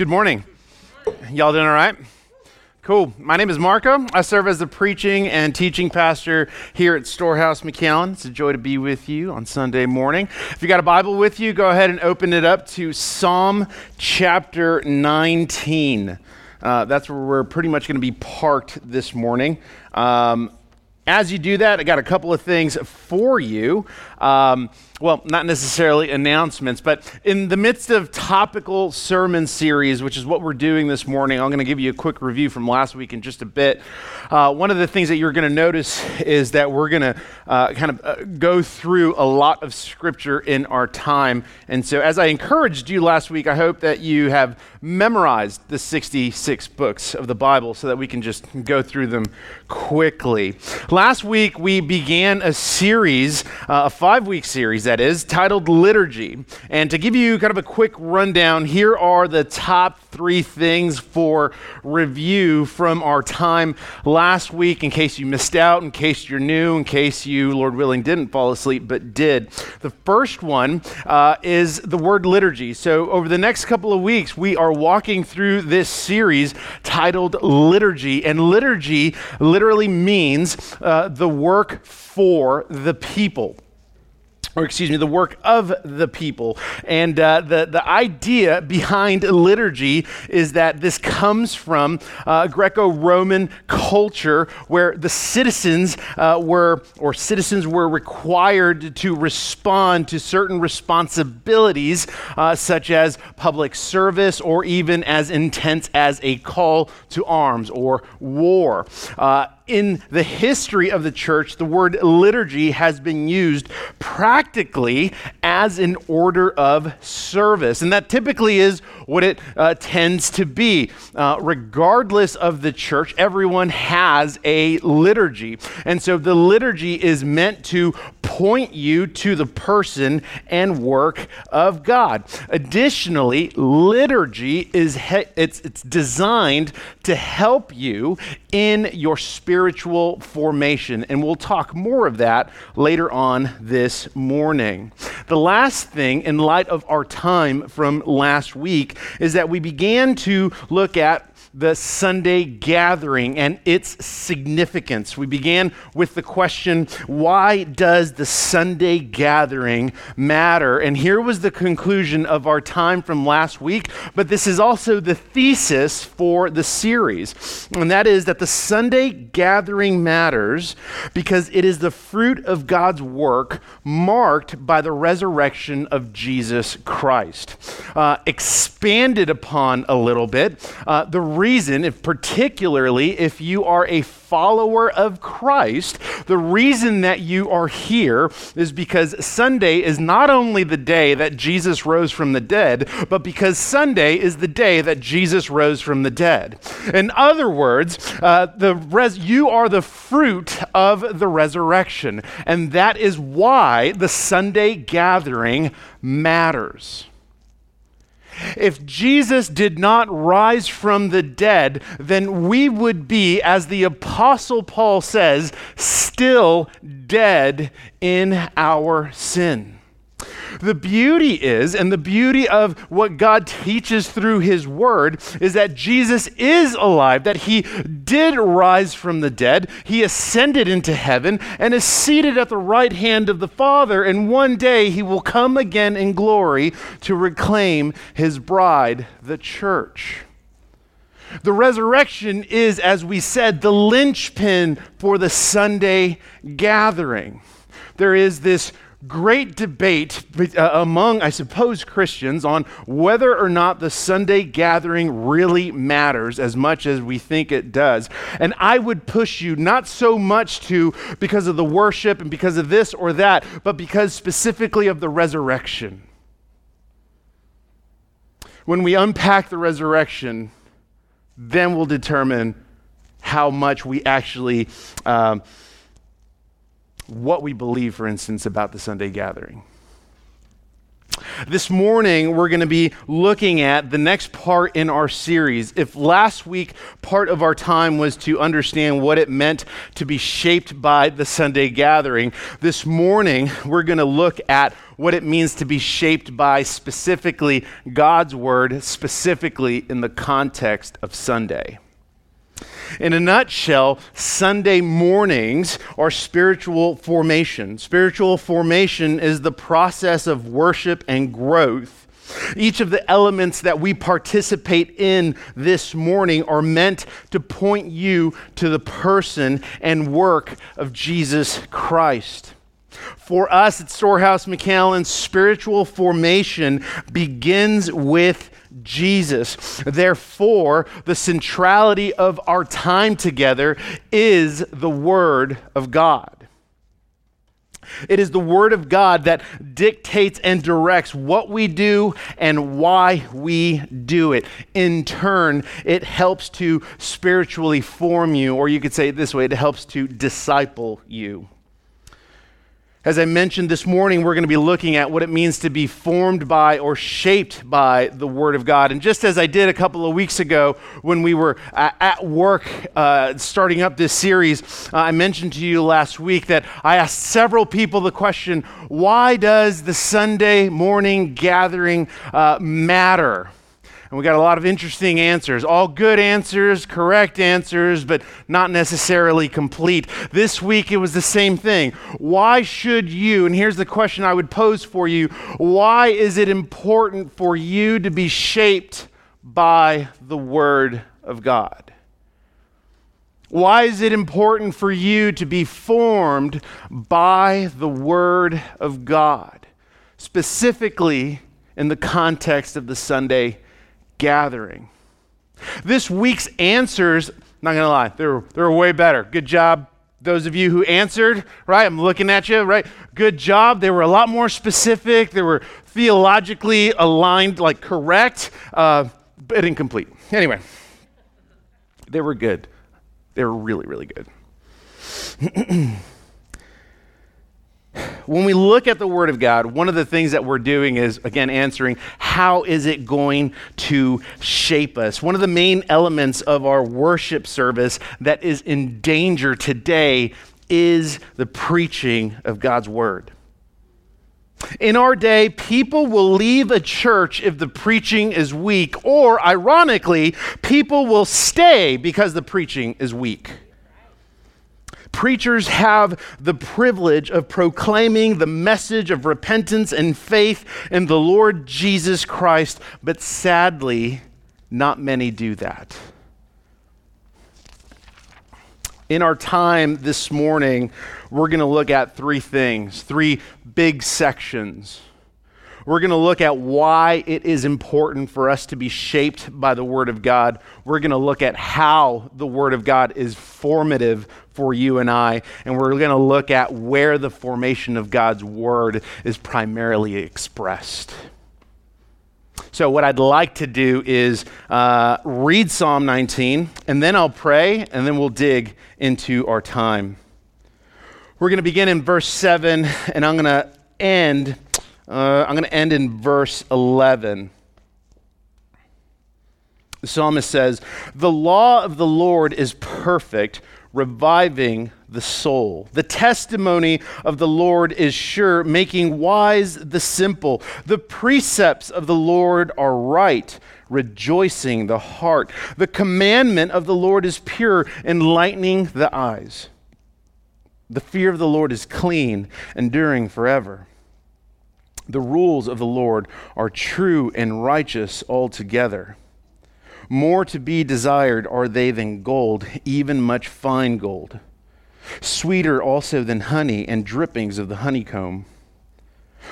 Good morning. Y'all doing all right? Cool. My name is Marco. I serve as the preaching and teaching pastor here at Storehouse McAllen. It's a joy to be with you on Sunday morning. If you got a Bible with you, go ahead and open it up to Psalm chapter 19. Uh, that's where we're pretty much going to be parked this morning. Um, as you do that, I got a couple of things for you. Um, well, not necessarily announcements, but in the midst of topical sermon series, which is what we're doing this morning, I'm going to give you a quick review from last week in just a bit. Uh, one of the things that you're going to notice is that we're going to uh, kind of uh, go through a lot of scripture in our time. And so, as I encouraged you last week, I hope that you have memorized the 66 books of the Bible so that we can just go through them quickly. Last week, we began a series, uh, a five week series that is, titled Liturgy. And to give you kind of a quick rundown, here are the top three things for review from our time last week, in case you missed out, in case you're new, in case you, Lord willing, didn't fall asleep but did. The first one uh, is the word liturgy. So, over the next couple of weeks, we are walking through this series titled Liturgy. And liturgy literally means uh, the work for the people or excuse me, the work of the people. And uh, the, the idea behind liturgy is that this comes from uh, Greco Roman culture where the citizens uh, were, or citizens were required to respond to certain responsibilities, uh, such as public service or even as intense as a call to arms or war. In the history of the church, the word liturgy has been used practically as an order of service. And that typically is what it uh, tends to be. Uh, regardless of the church, everyone has a liturgy. And so the liturgy is meant to point you to the person and work of God. Additionally, liturgy is he- it's, it's designed to help you in your spiritual formation. And we'll talk more of that later on this morning. The last thing, in light of our time from last week, is that we began to look at the Sunday gathering and its significance. We began with the question why does the Sunday gathering matter? And here was the conclusion of our time from last week, but this is also the thesis for the series. And that is that the Sunday gathering matters because it is the fruit of God's work marked by the resurrection of Jesus Christ. Uh, expanded upon a little bit, uh, the reason, if particularly if you are a follower of Christ, the reason that you are here is because Sunday is not only the day that Jesus rose from the dead, but because Sunday is the day that Jesus rose from the dead. In other words, uh, the res- you are the fruit of the resurrection, and that is why the Sunday gathering matters. If Jesus did not rise from the dead, then we would be, as the Apostle Paul says, still dead in our sin. The beauty is, and the beauty of what God teaches through His Word, is that Jesus is alive, that He did rise from the dead, He ascended into heaven, and is seated at the right hand of the Father, and one day He will come again in glory to reclaim His bride, the church. The resurrection is, as we said, the linchpin for the Sunday gathering. There is this great debate uh, among, I suppose, Christians on whether or not the Sunday gathering really matters as much as we think it does. And I would push you not so much to because of the worship and because of this or that, but because specifically of the resurrection. When we unpack the resurrection, then we'll determine how much we actually. Um, what we believe, for instance, about the Sunday gathering. This morning, we're going to be looking at the next part in our series. If last week, part of our time was to understand what it meant to be shaped by the Sunday gathering, this morning, we're going to look at what it means to be shaped by specifically God's Word, specifically in the context of Sunday. In a nutshell, Sunday mornings are spiritual formation. Spiritual formation is the process of worship and growth. Each of the elements that we participate in this morning are meant to point you to the person and work of Jesus Christ. For us at Storehouse McAllen, spiritual formation begins with Jesus. Therefore, the centrality of our time together is the Word of God. It is the Word of God that dictates and directs what we do and why we do it. In turn, it helps to spiritually form you, or you could say it this way it helps to disciple you. As I mentioned this morning, we're going to be looking at what it means to be formed by or shaped by the Word of God. And just as I did a couple of weeks ago when we were at work uh, starting up this series, uh, I mentioned to you last week that I asked several people the question why does the Sunday morning gathering uh, matter? And we got a lot of interesting answers, all good answers, correct answers, but not necessarily complete. This week it was the same thing. Why should you, and here's the question I would pose for you why is it important for you to be shaped by the Word of God? Why is it important for you to be formed by the Word of God, specifically in the context of the Sunday gathering. This week's answers, not gonna lie, they were, they were way better. Good job, those of you who answered, right? I'm looking at you, right? Good job. They were a lot more specific. They were theologically aligned, like correct, uh, but incomplete. Anyway, they were good. They were really, really good. when we look at the Word of God, one of the things that we're doing is, again, answering how is it going to shape us? One of the main elements of our worship service that is in danger today is the preaching of God's Word. In our day, people will leave a church if the preaching is weak, or ironically, people will stay because the preaching is weak. Preachers have the privilege of proclaiming the message of repentance and faith in the Lord Jesus Christ, but sadly, not many do that. In our time this morning, we're going to look at three things, three big sections. We're going to look at why it is important for us to be shaped by the Word of God. We're going to look at how the Word of God is formative for you and I. And we're going to look at where the formation of God's Word is primarily expressed. So, what I'd like to do is uh, read Psalm 19, and then I'll pray, and then we'll dig into our time. We're going to begin in verse 7, and I'm going to end uh, I'm going to end in verse 11. The psalmist says, The law of the Lord is perfect, reviving the soul. The testimony of the Lord is sure, making wise the simple. The precepts of the Lord are right, rejoicing the heart. The commandment of the Lord is pure, enlightening the eyes. The fear of the Lord is clean, enduring forever. The rules of the Lord are true and righteous altogether. More to be desired are they than gold, even much fine gold. Sweeter also than honey and drippings of the honeycomb.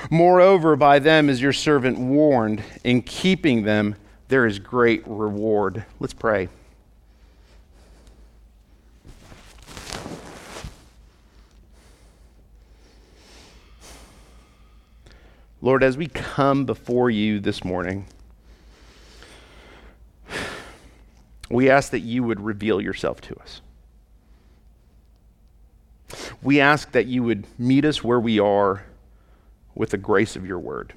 Moreover, by them is your servant warned. In keeping them, there is great reward. Let's pray. Lord, as we come before you this morning, we ask that you would reveal yourself to us. We ask that you would meet us where we are with the grace of your word.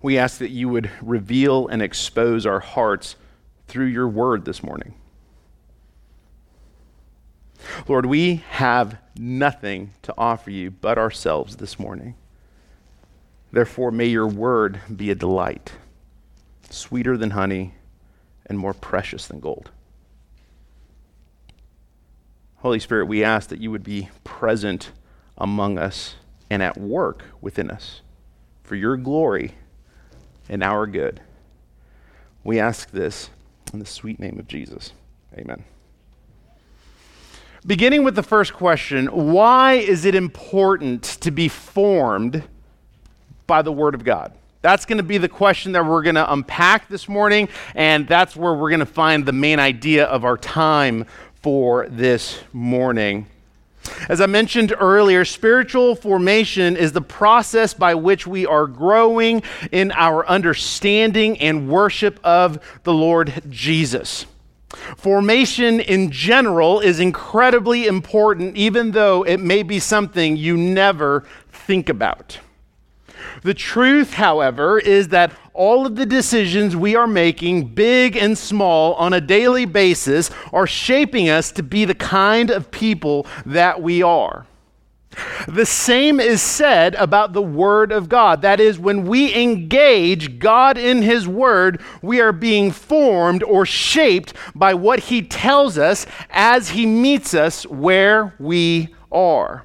We ask that you would reveal and expose our hearts through your word this morning. Lord, we have nothing to offer you but ourselves this morning. Therefore, may your word be a delight, sweeter than honey and more precious than gold. Holy Spirit, we ask that you would be present among us and at work within us for your glory and our good. We ask this in the sweet name of Jesus. Amen. Beginning with the first question why is it important to be formed by the Word of God? That's going to be the question that we're going to unpack this morning, and that's where we're going to find the main idea of our time for this morning. As I mentioned earlier, spiritual formation is the process by which we are growing in our understanding and worship of the Lord Jesus. Formation in general is incredibly important, even though it may be something you never think about. The truth, however, is that all of the decisions we are making, big and small, on a daily basis, are shaping us to be the kind of people that we are. The same is said about the Word of God. That is, when we engage God in His Word, we are being formed or shaped by what He tells us as He meets us where we are.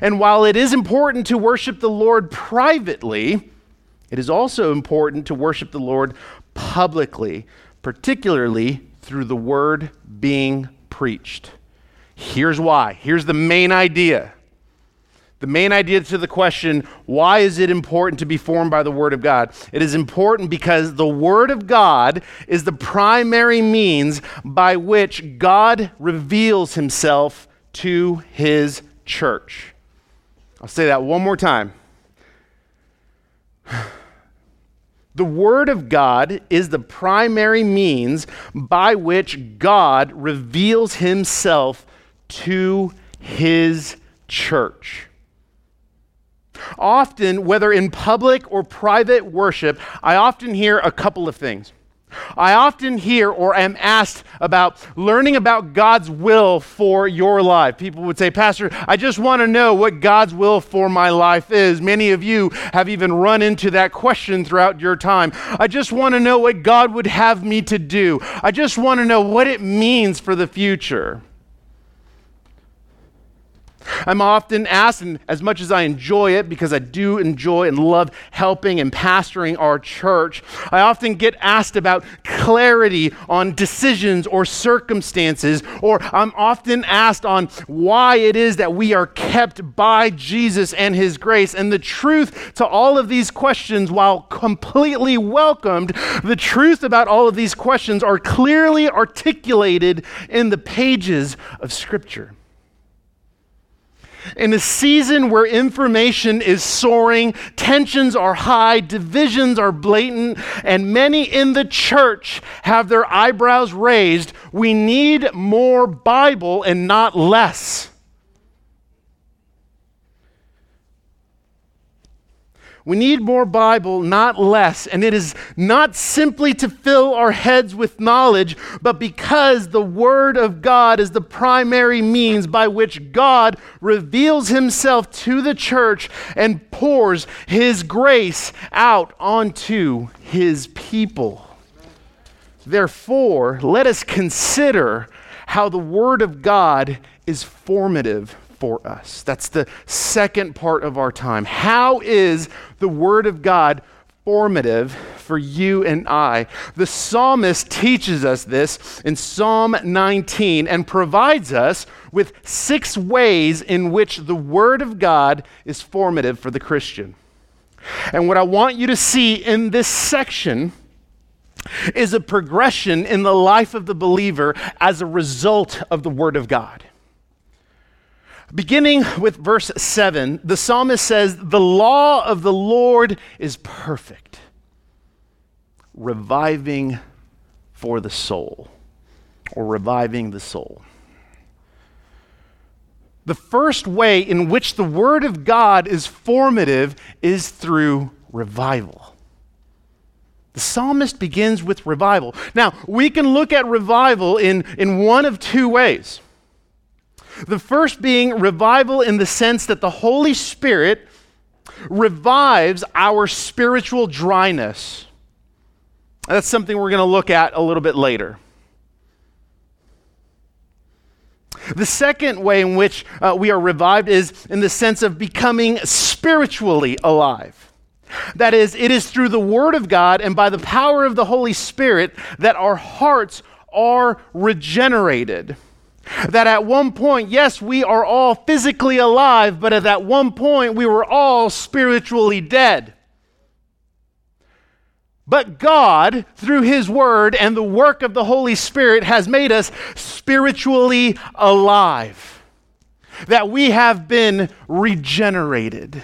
And while it is important to worship the Lord privately, it is also important to worship the Lord publicly, particularly through the word being preached. Here's why. Here's the main idea. The main idea to the question, why is it important to be formed by the Word of God? It is important because the Word of God is the primary means by which God reveals Himself to His church. I'll say that one more time. The Word of God is the primary means by which God reveals Himself to His church. Often, whether in public or private worship, I often hear a couple of things. I often hear or am asked about learning about God's will for your life. People would say, Pastor, I just want to know what God's will for my life is. Many of you have even run into that question throughout your time. I just want to know what God would have me to do. I just want to know what it means for the future. I'm often asked, and as much as I enjoy it, because I do enjoy and love helping and pastoring our church, I often get asked about clarity on decisions or circumstances, or I'm often asked on why it is that we are kept by Jesus and His grace. And the truth to all of these questions, while completely welcomed, the truth about all of these questions are clearly articulated in the pages of Scripture. In a season where information is soaring, tensions are high, divisions are blatant, and many in the church have their eyebrows raised, we need more Bible and not less. We need more Bible, not less. And it is not simply to fill our heads with knowledge, but because the Word of God is the primary means by which God reveals Himself to the church and pours His grace out onto His people. Therefore, let us consider how the Word of God is formative for us. That's the second part of our time. How is the Word of God formative for you and I? The psalmist teaches us this in Psalm 19 and provides us with six ways in which the Word of God is formative for the Christian. And what I want you to see in this section is a progression in the life of the believer as a result of the Word of God. Beginning with verse 7, the psalmist says, The law of the Lord is perfect, reviving for the soul, or reviving the soul. The first way in which the Word of God is formative is through revival. The psalmist begins with revival. Now, we can look at revival in, in one of two ways. The first being revival in the sense that the Holy Spirit revives our spiritual dryness. That's something we're going to look at a little bit later. The second way in which uh, we are revived is in the sense of becoming spiritually alive. That is, it is through the Word of God and by the power of the Holy Spirit that our hearts are regenerated. That at one point, yes, we are all physically alive, but at that one point, we were all spiritually dead. But God, through His Word and the work of the Holy Spirit, has made us spiritually alive. That we have been regenerated.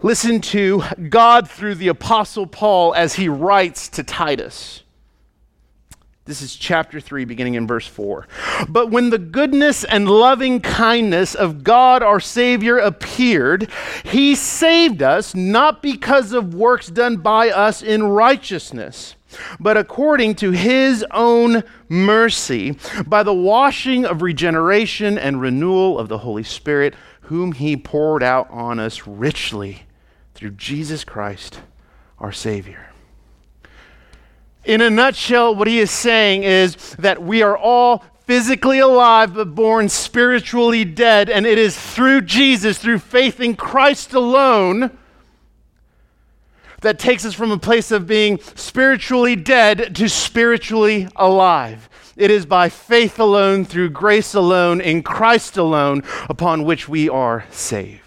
Listen to God through the Apostle Paul as he writes to Titus. This is chapter 3, beginning in verse 4. But when the goodness and loving kindness of God our Savior appeared, He saved us not because of works done by us in righteousness, but according to His own mercy, by the washing of regeneration and renewal of the Holy Spirit, whom He poured out on us richly through Jesus Christ our Savior. In a nutshell, what he is saying is that we are all physically alive but born spiritually dead, and it is through Jesus, through faith in Christ alone, that takes us from a place of being spiritually dead to spiritually alive. It is by faith alone, through grace alone, in Christ alone, upon which we are saved.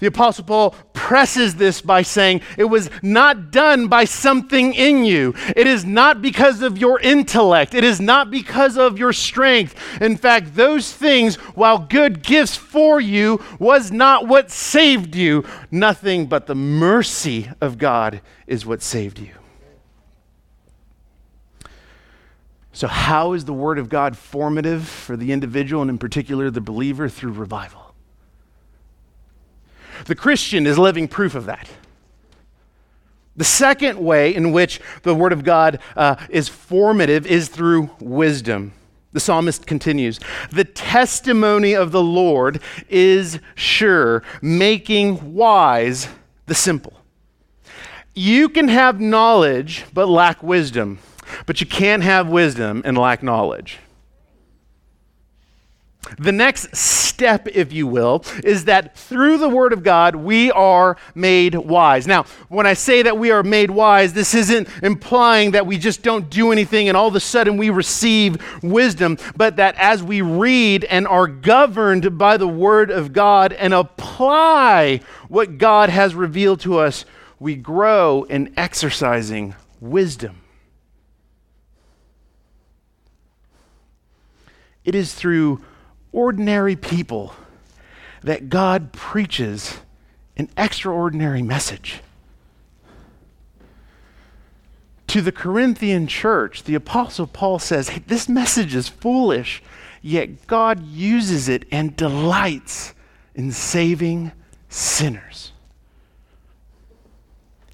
The Apostle Paul presses this by saying, It was not done by something in you. It is not because of your intellect. It is not because of your strength. In fact, those things, while good gifts for you, was not what saved you. Nothing but the mercy of God is what saved you. So, how is the Word of God formative for the individual and, in particular, the believer through revival? The Christian is living proof of that. The second way in which the Word of God uh, is formative is through wisdom. The psalmist continues The testimony of the Lord is sure, making wise the simple. You can have knowledge but lack wisdom, but you can't have wisdom and lack knowledge. The next step, if you will, is that through the Word of God, we are made wise. Now, when I say that we are made wise, this isn't implying that we just don't do anything and all of a sudden we receive wisdom, but that as we read and are governed by the Word of God and apply what God has revealed to us, we grow in exercising wisdom. It is through ordinary people that God preaches an extraordinary message. To the Corinthian church, the Apostle Paul says, hey, This message is foolish, yet God uses it and delights in saving sinners.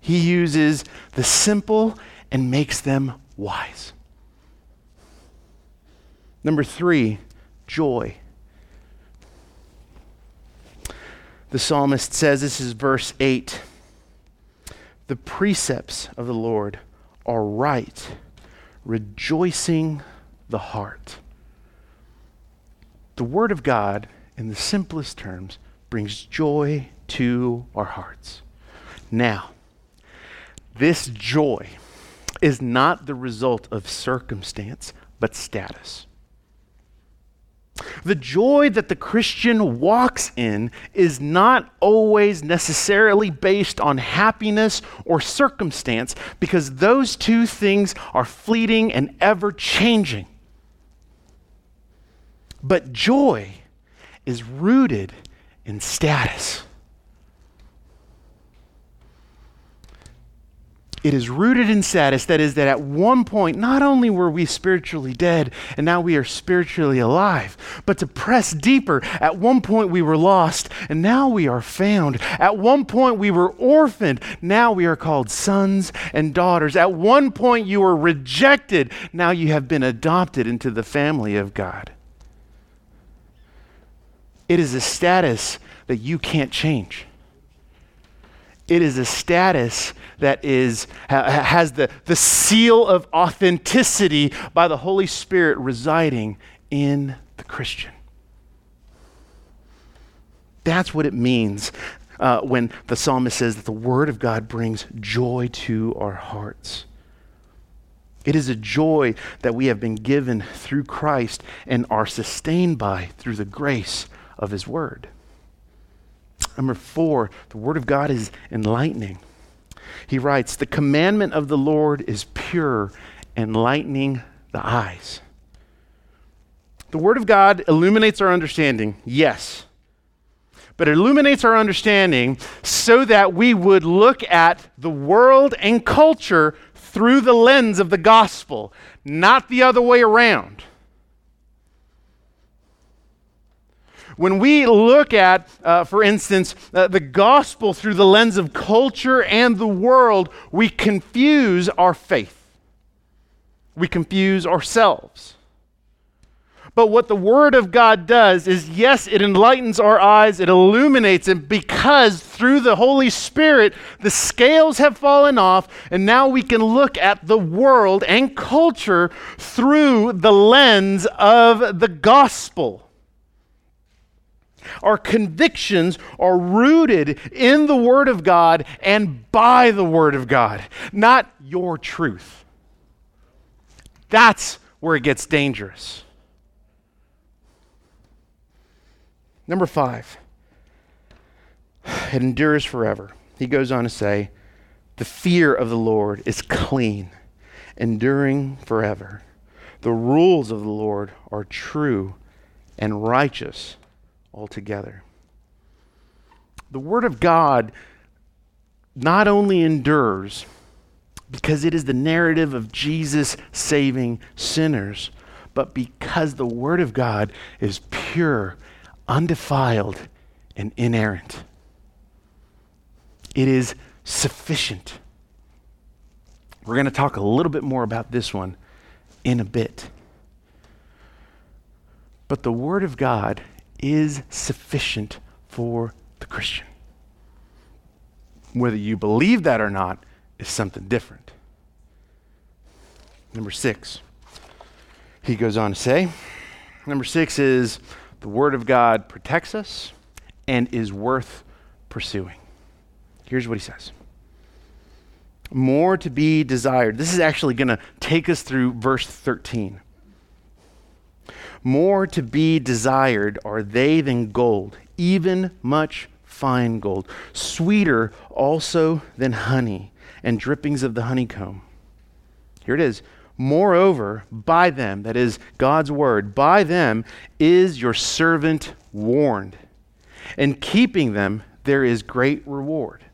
He uses the simple and makes them wise. Number three, joy. The psalmist says, this is verse 8 The precepts of the Lord are right, rejoicing the heart. The Word of God, in the simplest terms, brings joy to our hearts. Now, this joy is not the result of circumstance, but status. The joy that the Christian walks in is not always necessarily based on happiness or circumstance because those two things are fleeting and ever changing. But joy is rooted in status. It is rooted in status. That is, that at one point, not only were we spiritually dead and now we are spiritually alive, but to press deeper, at one point we were lost and now we are found. At one point we were orphaned, now we are called sons and daughters. At one point you were rejected, now you have been adopted into the family of God. It is a status that you can't change. It is a status that is, ha, has the, the seal of authenticity by the Holy Spirit residing in the Christian. That's what it means uh, when the psalmist says that the Word of God brings joy to our hearts. It is a joy that we have been given through Christ and are sustained by through the grace of His Word. Number four, the Word of God is enlightening. He writes, The commandment of the Lord is pure, enlightening the eyes. The Word of God illuminates our understanding, yes. But it illuminates our understanding so that we would look at the world and culture through the lens of the gospel, not the other way around. When we look at, uh, for instance, uh, the gospel through the lens of culture and the world, we confuse our faith. We confuse ourselves. But what the Word of God does is, yes, it enlightens our eyes, it illuminates it, because through the Holy Spirit, the scales have fallen off, and now we can look at the world and culture through the lens of the gospel. Our convictions are rooted in the Word of God and by the Word of God, not your truth. That's where it gets dangerous. Number five, it endures forever. He goes on to say, The fear of the Lord is clean, enduring forever. The rules of the Lord are true and righteous altogether. The Word of God not only endures because it is the narrative of Jesus saving sinners, but because the Word of God is pure, undefiled, and inerrant. It is sufficient. We're going to talk a little bit more about this one in a bit. But the Word of God is sufficient for the Christian. Whether you believe that or not is something different. Number six, he goes on to say, number six is the Word of God protects us and is worth pursuing. Here's what he says more to be desired. This is actually going to take us through verse 13. More to be desired are they than gold, even much fine gold, sweeter also than honey and drippings of the honeycomb. Here it is. Moreover, by them, that is God's word, by them is your servant warned. And keeping them, there is great reward.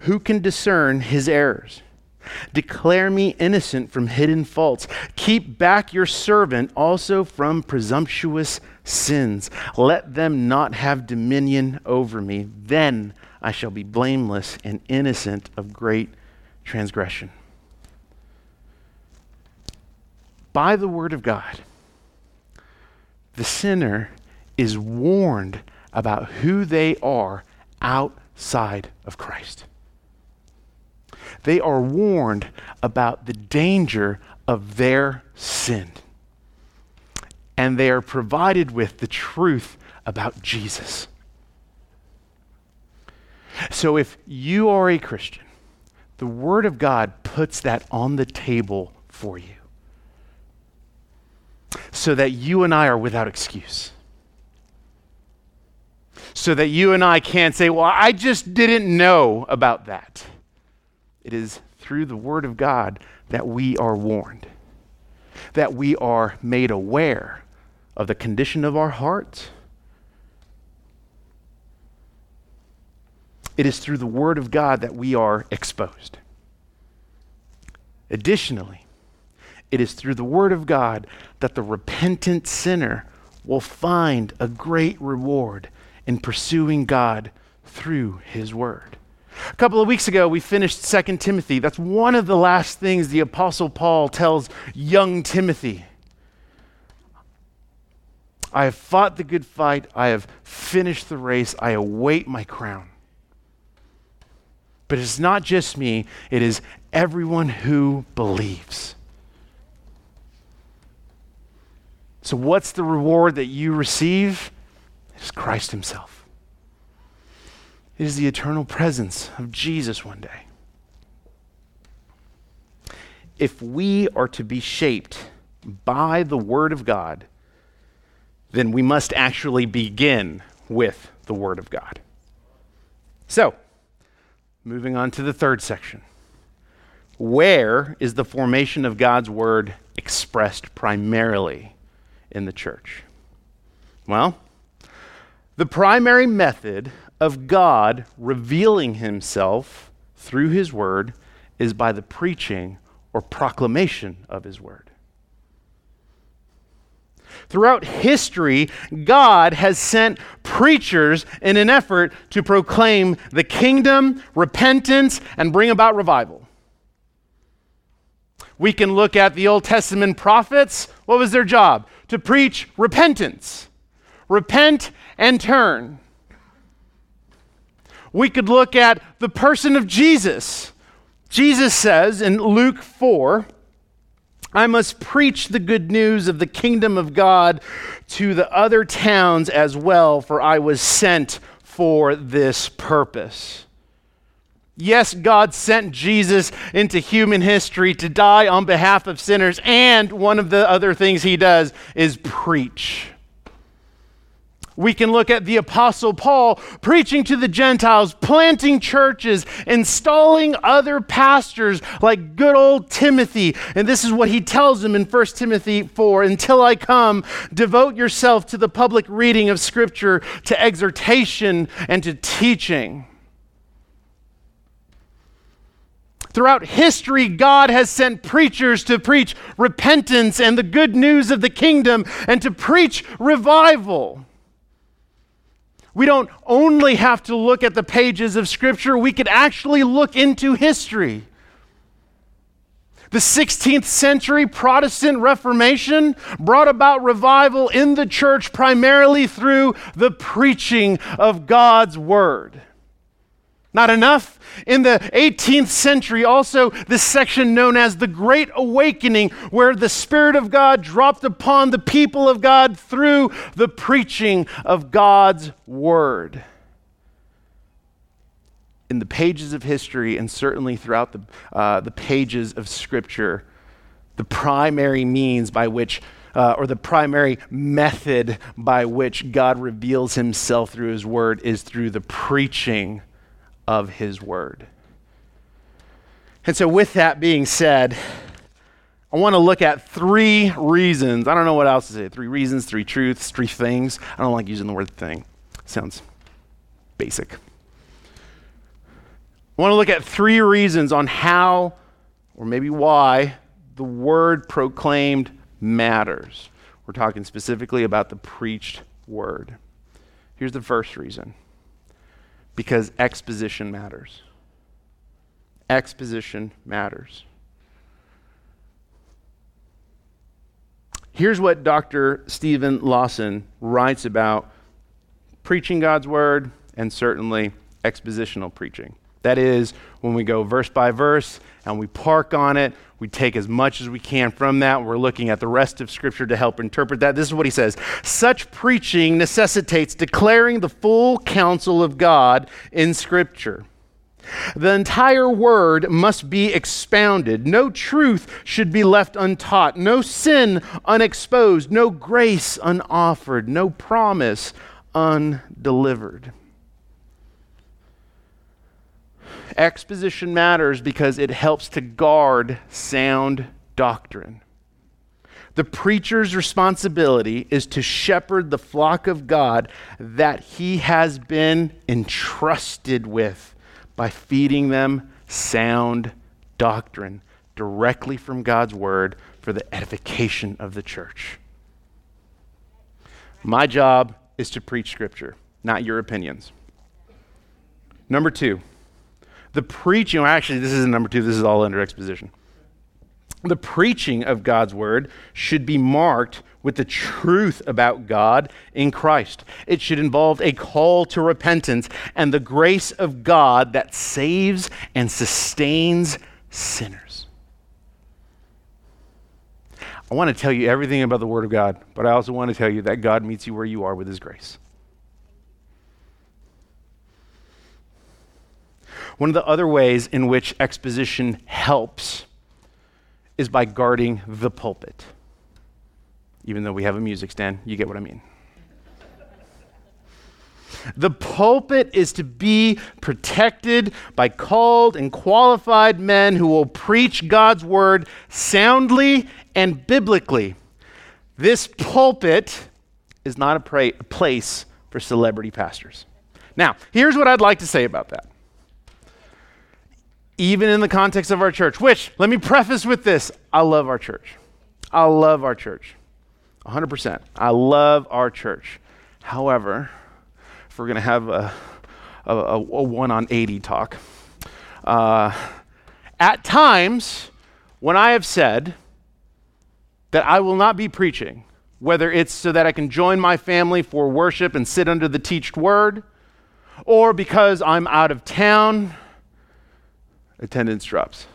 Who can discern his errors? Declare me innocent from hidden faults. Keep back your servant also from presumptuous sins. Let them not have dominion over me. Then I shall be blameless and innocent of great transgression. By the word of God, the sinner is warned about who they are outside of Christ they are warned about the danger of their sin. And they are provided with the truth about Jesus. So if you are a Christian, the Word of God puts that on the table for you so that you and I are without excuse. So that you and I can't say, well, I just didn't know about that. It is through the Word of God that we are warned, that we are made aware of the condition of our hearts. It is through the Word of God that we are exposed. Additionally, it is through the Word of God that the repentant sinner will find a great reward in pursuing God through His Word. A couple of weeks ago, we finished 2 Timothy. That's one of the last things the Apostle Paul tells young Timothy. I have fought the good fight. I have finished the race. I await my crown. But it's not just me, it is everyone who believes. So, what's the reward that you receive? It is Christ Himself. It is the eternal presence of Jesus one day. If we are to be shaped by the Word of God, then we must actually begin with the Word of God. So, moving on to the third section. Where is the formation of God's Word expressed primarily in the church? Well, the primary method of God revealing Himself through His Word is by the preaching or proclamation of His Word. Throughout history, God has sent preachers in an effort to proclaim the kingdom, repentance, and bring about revival. We can look at the Old Testament prophets. What was their job? To preach repentance. Repent and turn. We could look at the person of Jesus. Jesus says in Luke 4, I must preach the good news of the kingdom of God to the other towns as well, for I was sent for this purpose. Yes, God sent Jesus into human history to die on behalf of sinners, and one of the other things he does is preach. We can look at the Apostle Paul preaching to the Gentiles, planting churches, installing other pastors like good old Timothy. And this is what he tells them in 1 Timothy 4 Until I come, devote yourself to the public reading of Scripture, to exhortation, and to teaching. Throughout history, God has sent preachers to preach repentance and the good news of the kingdom and to preach revival. We don't only have to look at the pages of Scripture, we could actually look into history. The 16th century Protestant Reformation brought about revival in the church primarily through the preaching of God's Word. Not enough? In the 18th century, also, this section known as the Great Awakening, where the Spirit of God dropped upon the people of God through the preaching of God's Word. In the pages of history, and certainly throughout the, uh, the pages of Scripture, the primary means by which uh, or the primary method by which God reveals himself through his word is through the preaching of His Word. And so, with that being said, I want to look at three reasons. I don't know what else to say. Three reasons, three truths, three things. I don't like using the word thing, sounds basic. I want to look at three reasons on how, or maybe why, the word proclaimed matters. We're talking specifically about the preached word. Here's the first reason because exposition matters. Exposition matters. Here's what Dr. Steven Lawson writes about preaching God's word and certainly expositional preaching. That is, when we go verse by verse and we park on it, we take as much as we can from that. We're looking at the rest of Scripture to help interpret that. This is what he says Such preaching necessitates declaring the full counsel of God in Scripture. The entire word must be expounded. No truth should be left untaught, no sin unexposed, no grace unoffered, no promise undelivered. Exposition matters because it helps to guard sound doctrine. The preacher's responsibility is to shepherd the flock of God that he has been entrusted with by feeding them sound doctrine, directly from God's word for the edification of the church. My job is to preach scripture, not your opinions. Number two, the preaching, actually, this isn't number two, this is all under exposition. The preaching of God's word should be marked with the truth about God in Christ. It should involve a call to repentance and the grace of God that saves and sustains sinners. I want to tell you everything about the Word of God, but I also want to tell you that God meets you where you are with His grace. One of the other ways in which exposition helps is by guarding the pulpit. Even though we have a music stand, you get what I mean. The pulpit is to be protected by called and qualified men who will preach God's word soundly and biblically. This pulpit is not a, pra- a place for celebrity pastors. Now, here's what I'd like to say about that even in the context of our church, which, let me preface with this I love our church. I love our church. 100%. I love our church. However, if we're going to have a, a, a, one on 80 talk, uh, at times when I have said that I will not be preaching, whether it's so that I can join my family for worship and sit under the teached word, or because I'm out of town attendance drops.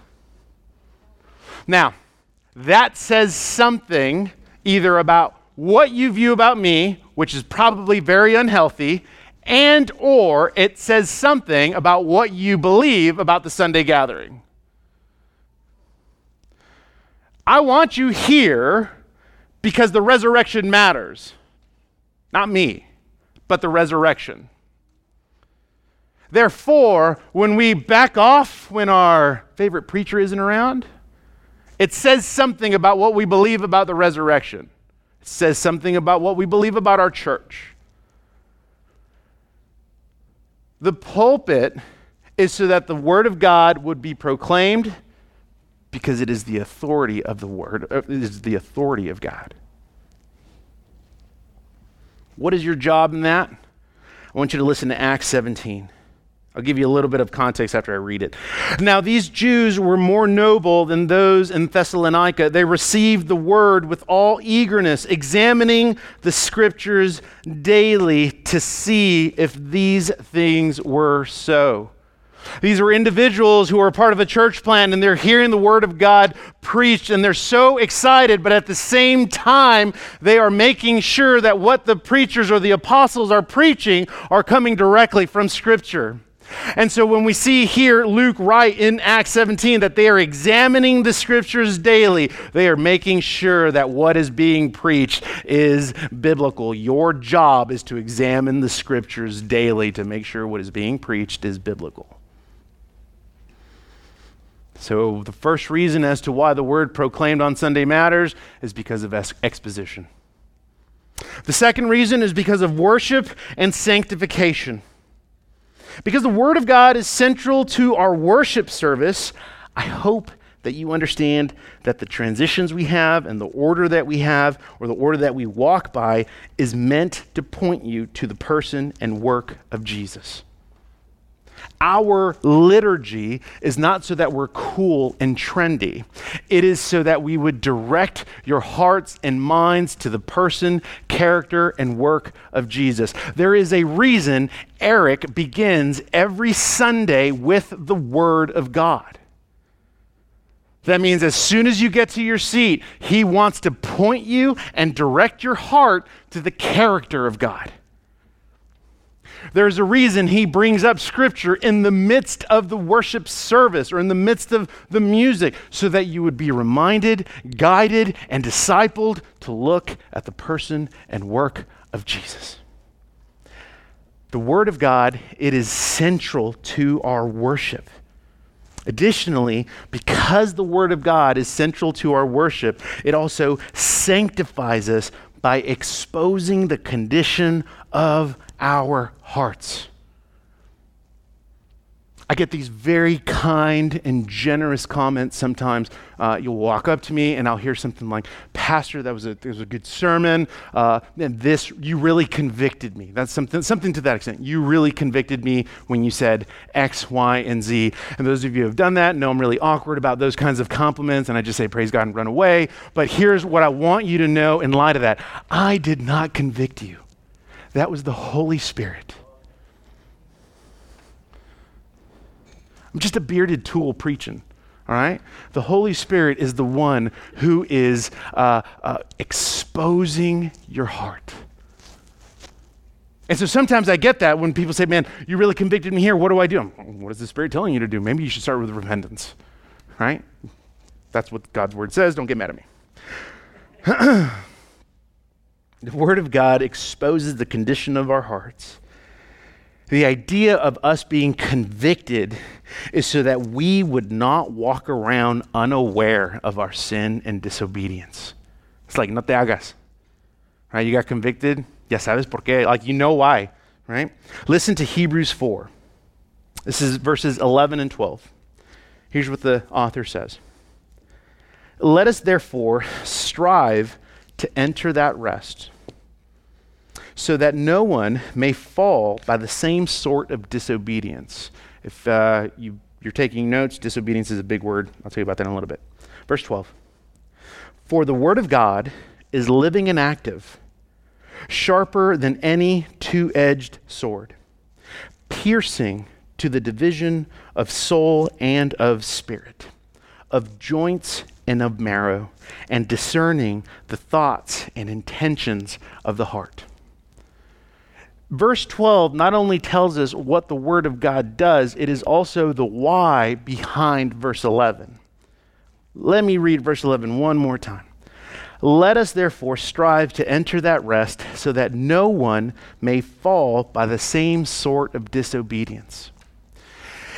Now, that says something either about what you view about me, which is probably very unhealthy, and or it says something about what you believe about the Sunday gathering. I want you here because the resurrection matters. Not me, but the resurrection. Therefore, when we back off when our favorite preacher isn't around, it says something about what we believe about the resurrection. It says something about what we believe about our church. The pulpit is so that the word of God would be proclaimed because it is the authority of the word, uh, it is the authority of God. What is your job in that? I want you to listen to Acts 17. I'll give you a little bit of context after I read it. Now, these Jews were more noble than those in Thessalonica. They received the word with all eagerness, examining the scriptures daily to see if these things were so. These are individuals who are part of a church plan and they're hearing the word of God preached and they're so excited, but at the same time, they are making sure that what the preachers or the apostles are preaching are coming directly from Scripture. And so when we see here Luke write in Acts 17 that they are examining the scriptures daily, they are making sure that what is being preached is biblical. Your job is to examine the scriptures daily to make sure what is being preached is biblical. So, the first reason as to why the word proclaimed on Sunday matters is because of exposition. The second reason is because of worship and sanctification. Because the Word of God is central to our worship service, I hope that you understand that the transitions we have and the order that we have, or the order that we walk by, is meant to point you to the person and work of Jesus. Our liturgy is not so that we're cool and trendy. It is so that we would direct your hearts and minds to the person, character, and work of Jesus. There is a reason Eric begins every Sunday with the Word of God. That means as soon as you get to your seat, he wants to point you and direct your heart to the character of God. There's a reason he brings up scripture in the midst of the worship service or in the midst of the music so that you would be reminded, guided, and discipled to look at the person and work of Jesus. The Word of God, it is central to our worship. Additionally, because the Word of God is central to our worship, it also sanctifies us by exposing the condition of our hearts. I get these very kind and generous comments sometimes. Uh, you'll walk up to me and I'll hear something like, Pastor, that was a, that was a good sermon. Uh, and this, you really convicted me. That's something, something to that extent. You really convicted me when you said X, Y, and Z. And those of you who have done that know I'm really awkward about those kinds of compliments. And I just say, Praise God and run away. But here's what I want you to know in light of that I did not convict you, that was the Holy Spirit. I'm just a bearded tool preaching. All right? The Holy Spirit is the one who is uh, uh, exposing your heart. And so sometimes I get that when people say, Man, you really convicted me here. What do I do? What is the Spirit telling you to do? Maybe you should start with repentance. Right? That's what God's Word says. Don't get mad at me. the Word of God exposes the condition of our hearts the idea of us being convicted is so that we would not walk around unaware of our sin and disobedience. It's like, no te hagas. Right? You got convicted? Ya sabes por qué. Like, you know why, right? Listen to Hebrews 4. This is verses 11 and 12. Here's what the author says Let us therefore strive to enter that rest so that no one may fall by the same sort of disobedience. If uh, you, you're taking notes, disobedience is a big word. I'll tell you about that in a little bit. Verse 12 For the word of God is living and active, sharper than any two edged sword, piercing to the division of soul and of spirit, of joints and of marrow, and discerning the thoughts and intentions of the heart. Verse 12 not only tells us what the Word of God does, it is also the why behind verse 11. Let me read verse 11 one more time. Let us therefore strive to enter that rest so that no one may fall by the same sort of disobedience.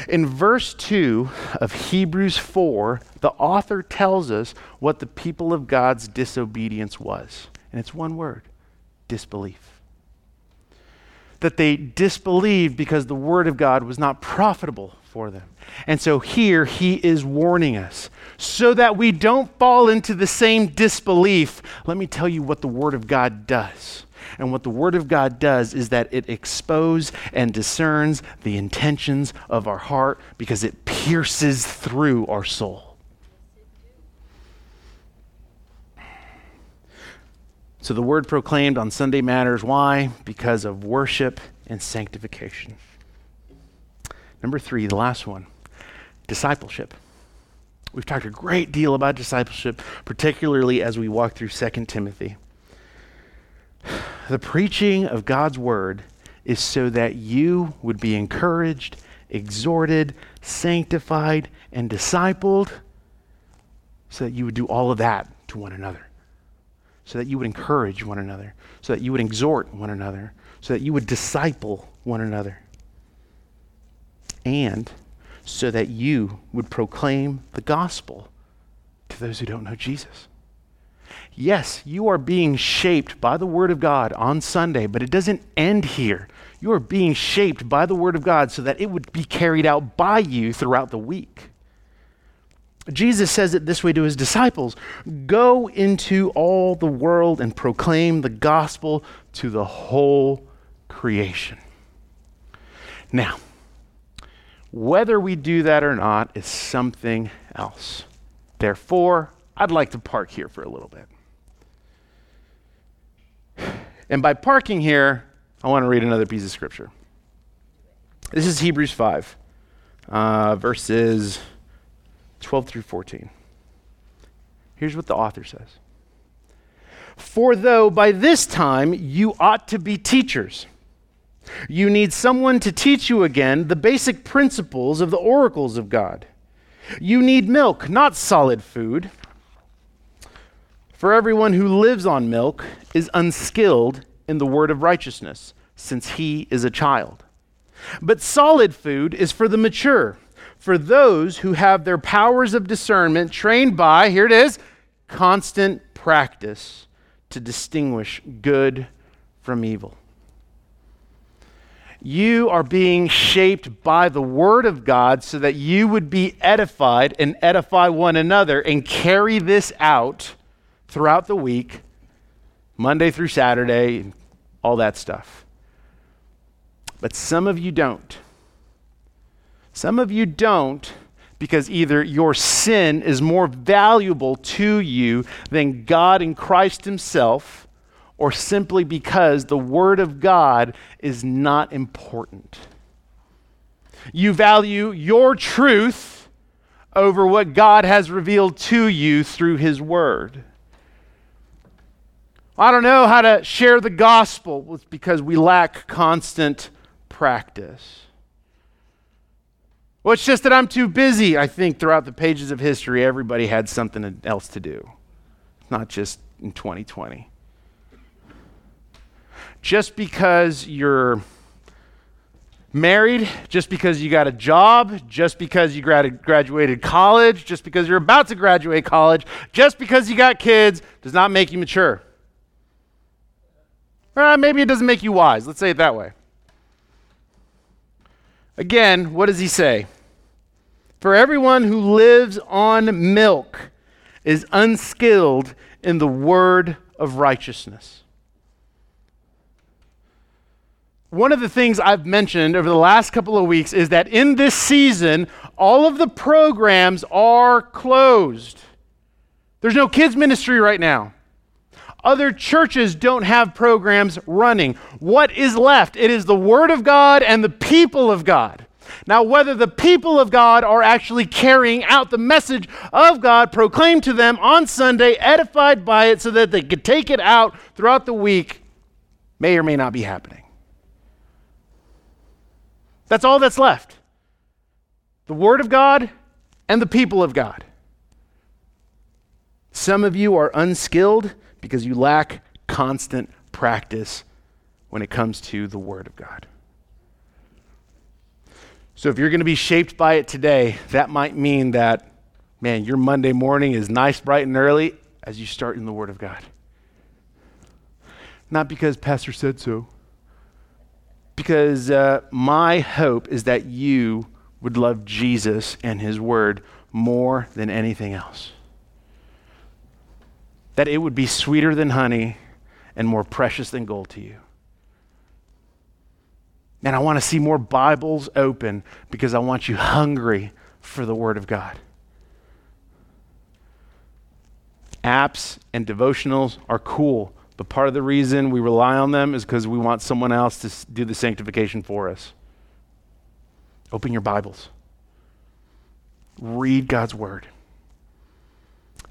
In verse 2 of Hebrews 4, the author tells us what the people of God's disobedience was. And it's one word disbelief that they disbelieved because the word of God was not profitable for them. And so here he is warning us so that we don't fall into the same disbelief. Let me tell you what the word of God does. And what the Word of God does is that it exposes and discerns the intentions of our heart because it pierces through our soul. So the word proclaimed on Sunday matters. Why? Because of worship and sanctification. Number three, the last one discipleship. We've talked a great deal about discipleship, particularly as we walk through 2 Timothy. The preaching of God's word is so that you would be encouraged, exhorted, sanctified, and discipled, so that you would do all of that to one another so that you would encourage one another, so that you would exhort one another, so that you would disciple one another, and so that you would proclaim the gospel to those who don't know Jesus. Yes, you are being shaped by the Word of God on Sunday, but it doesn't end here. You are being shaped by the Word of God so that it would be carried out by you throughout the week. Jesus says it this way to his disciples Go into all the world and proclaim the gospel to the whole creation. Now, whether we do that or not is something else. Therefore, I'd like to park here for a little bit. And by parking here, I want to read another piece of scripture. This is Hebrews 5, uh, verses 12 through 14. Here's what the author says For though by this time you ought to be teachers, you need someone to teach you again the basic principles of the oracles of God. You need milk, not solid food. For everyone who lives on milk is unskilled in the word of righteousness, since he is a child. But solid food is for the mature for those who have their powers of discernment trained by, here it is, constant practice to distinguish good from evil. You are being shaped by the Word of God so that you would be edified and edify one another and carry this out throughout the week, Monday through Saturday, all that stuff. But some of you don't. Some of you don't because either your sin is more valuable to you than God and Christ Himself, or simply because the Word of God is not important. You value your truth over what God has revealed to you through His Word. I don't know how to share the gospel it's because we lack constant practice. Well, it's just that I'm too busy. I think throughout the pages of history, everybody had something else to do, not just in 2020. Just because you're married, just because you got a job, just because you grad- graduated college, just because you're about to graduate college, just because you got kids, does not make you mature. Uh, maybe it doesn't make you wise. Let's say it that way. Again, what does he say? For everyone who lives on milk is unskilled in the word of righteousness. One of the things I've mentioned over the last couple of weeks is that in this season, all of the programs are closed. There's no kids' ministry right now. Other churches don't have programs running. What is left? It is the Word of God and the people of God. Now, whether the people of God are actually carrying out the message of God proclaimed to them on Sunday, edified by it so that they could take it out throughout the week, may or may not be happening. That's all that's left the Word of God and the people of God. Some of you are unskilled because you lack constant practice when it comes to the Word of God. So if you're going to be shaped by it today, that might mean that, man, your Monday morning is nice, bright, and early as you start in the Word of God. Not because Pastor said so, because uh, my hope is that you would love Jesus and His Word more than anything else that it would be sweeter than honey and more precious than gold to you. And I want to see more Bibles open because I want you hungry for the Word of God. Apps and devotionals are cool, but part of the reason we rely on them is because we want someone else to do the sanctification for us. Open your Bibles, read God's Word.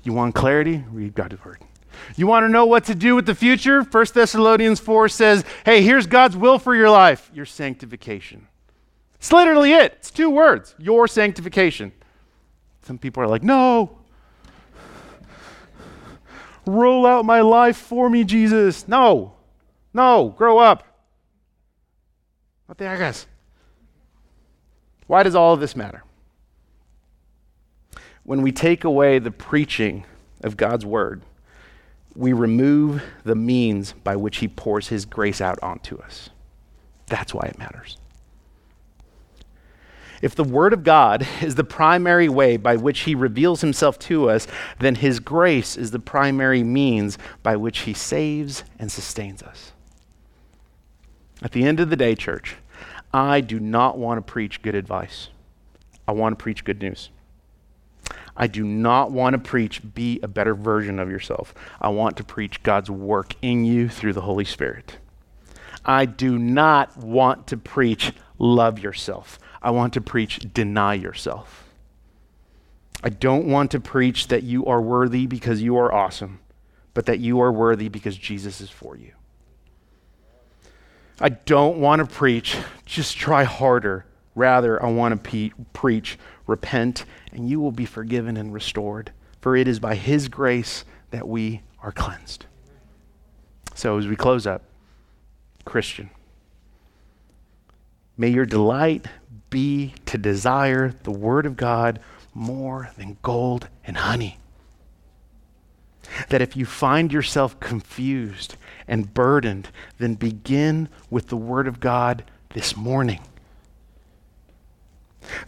You want clarity? Read God's word. You want to know what to do with the future? 1 Thessalonians 4 says, hey, here's God's will for your life your sanctification. It's literally it. It's two words your sanctification. Some people are like, no. Roll out my life for me, Jesus. No. No. Grow up. What the heck is? Why does all of this matter? When we take away the preaching of God's word, we remove the means by which he pours his grace out onto us. That's why it matters. If the Word of God is the primary way by which He reveals Himself to us, then His grace is the primary means by which He saves and sustains us. At the end of the day, church, I do not want to preach good advice. I want to preach good news. I do not want to preach, be a better version of yourself. I want to preach God's work in you through the Holy Spirit. I do not want to preach, love yourself. I want to preach, deny yourself. I don't want to preach that you are worthy because you are awesome, but that you are worthy because Jesus is for you. I don't want to preach, just try harder. Rather, I want to pe- preach, repent, and you will be forgiven and restored. For it is by His grace that we are cleansed. So, as we close up, Christian, may your delight be to desire the Word of God more than gold and honey. That if you find yourself confused and burdened, then begin with the Word of God this morning.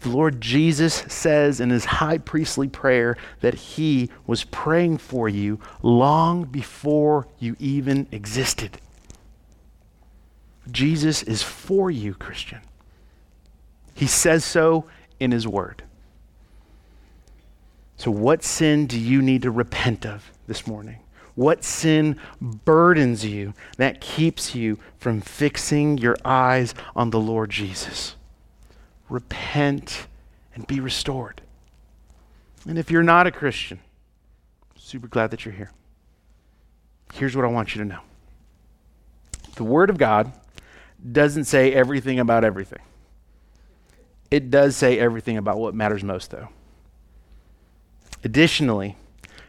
The Lord Jesus says in his high priestly prayer that he was praying for you long before you even existed. Jesus is for you, Christian. He says so in his word. So, what sin do you need to repent of this morning? What sin burdens you that keeps you from fixing your eyes on the Lord Jesus? Repent and be restored. And if you're not a Christian, super glad that you're here. Here's what I want you to know the Word of God doesn't say everything about everything. It does say everything about what matters most, though. Additionally,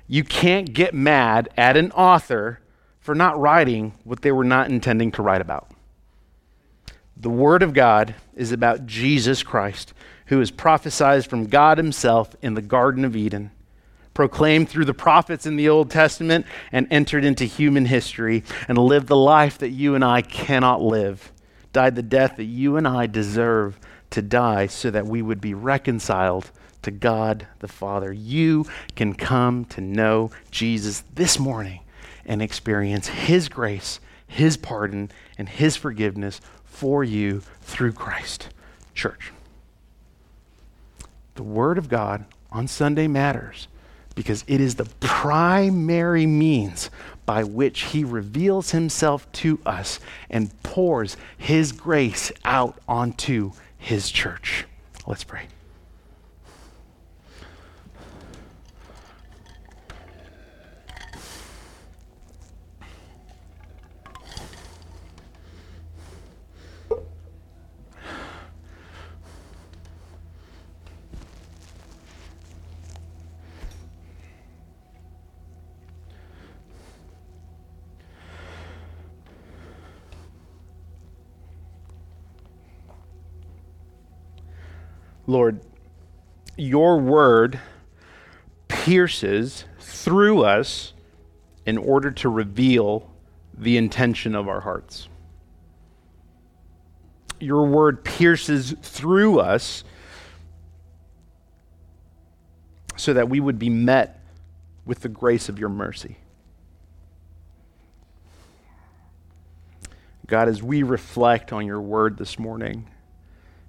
you can't get mad at an author for not writing what they were not intending to write about. The Word of God is about Jesus Christ, who is prophesied from God Himself in the Garden of Eden, proclaimed through the prophets in the Old Testament, and entered into human history and lived the life that you and I cannot live, died the death that you and I deserve to die so that we would be reconciled to God the Father. You can come to know Jesus this morning and experience His grace, His pardon, and His forgiveness for you through Christ. Church. The Word of God on Sunday matters because it is the primary means by which He reveals Himself to us and pours His grace out onto His church. Let's pray. Lord, your word pierces through us in order to reveal the intention of our hearts. Your word pierces through us so that we would be met with the grace of your mercy. God, as we reflect on your word this morning,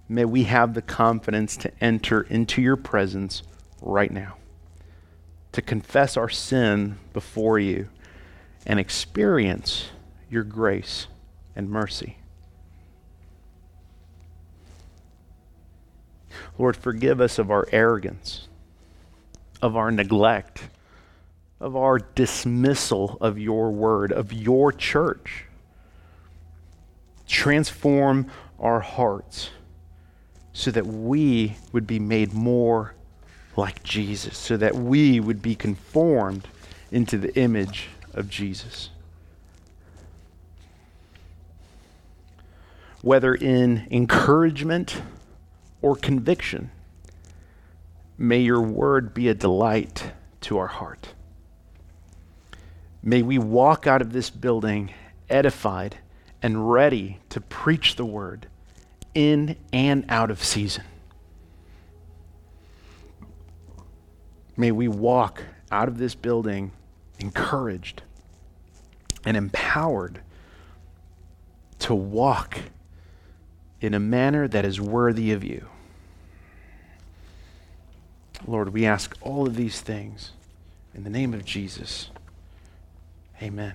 may we have the confidence to enter into your presence right now, to confess our sin before you and experience your grace and mercy. Lord, forgive us of our arrogance, of our neglect, of our dismissal of your word, of your church. Transform our hearts so that we would be made more like Jesus, so that we would be conformed into the image of Jesus. Whether in encouragement or conviction, may your word be a delight to our heart. May we walk out of this building edified and ready to preach the word in and out of season. May we walk out of this building encouraged and empowered to walk in a manner that is worthy of you. Lord, we ask all of these things in the name of Jesus. Amen.